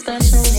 special.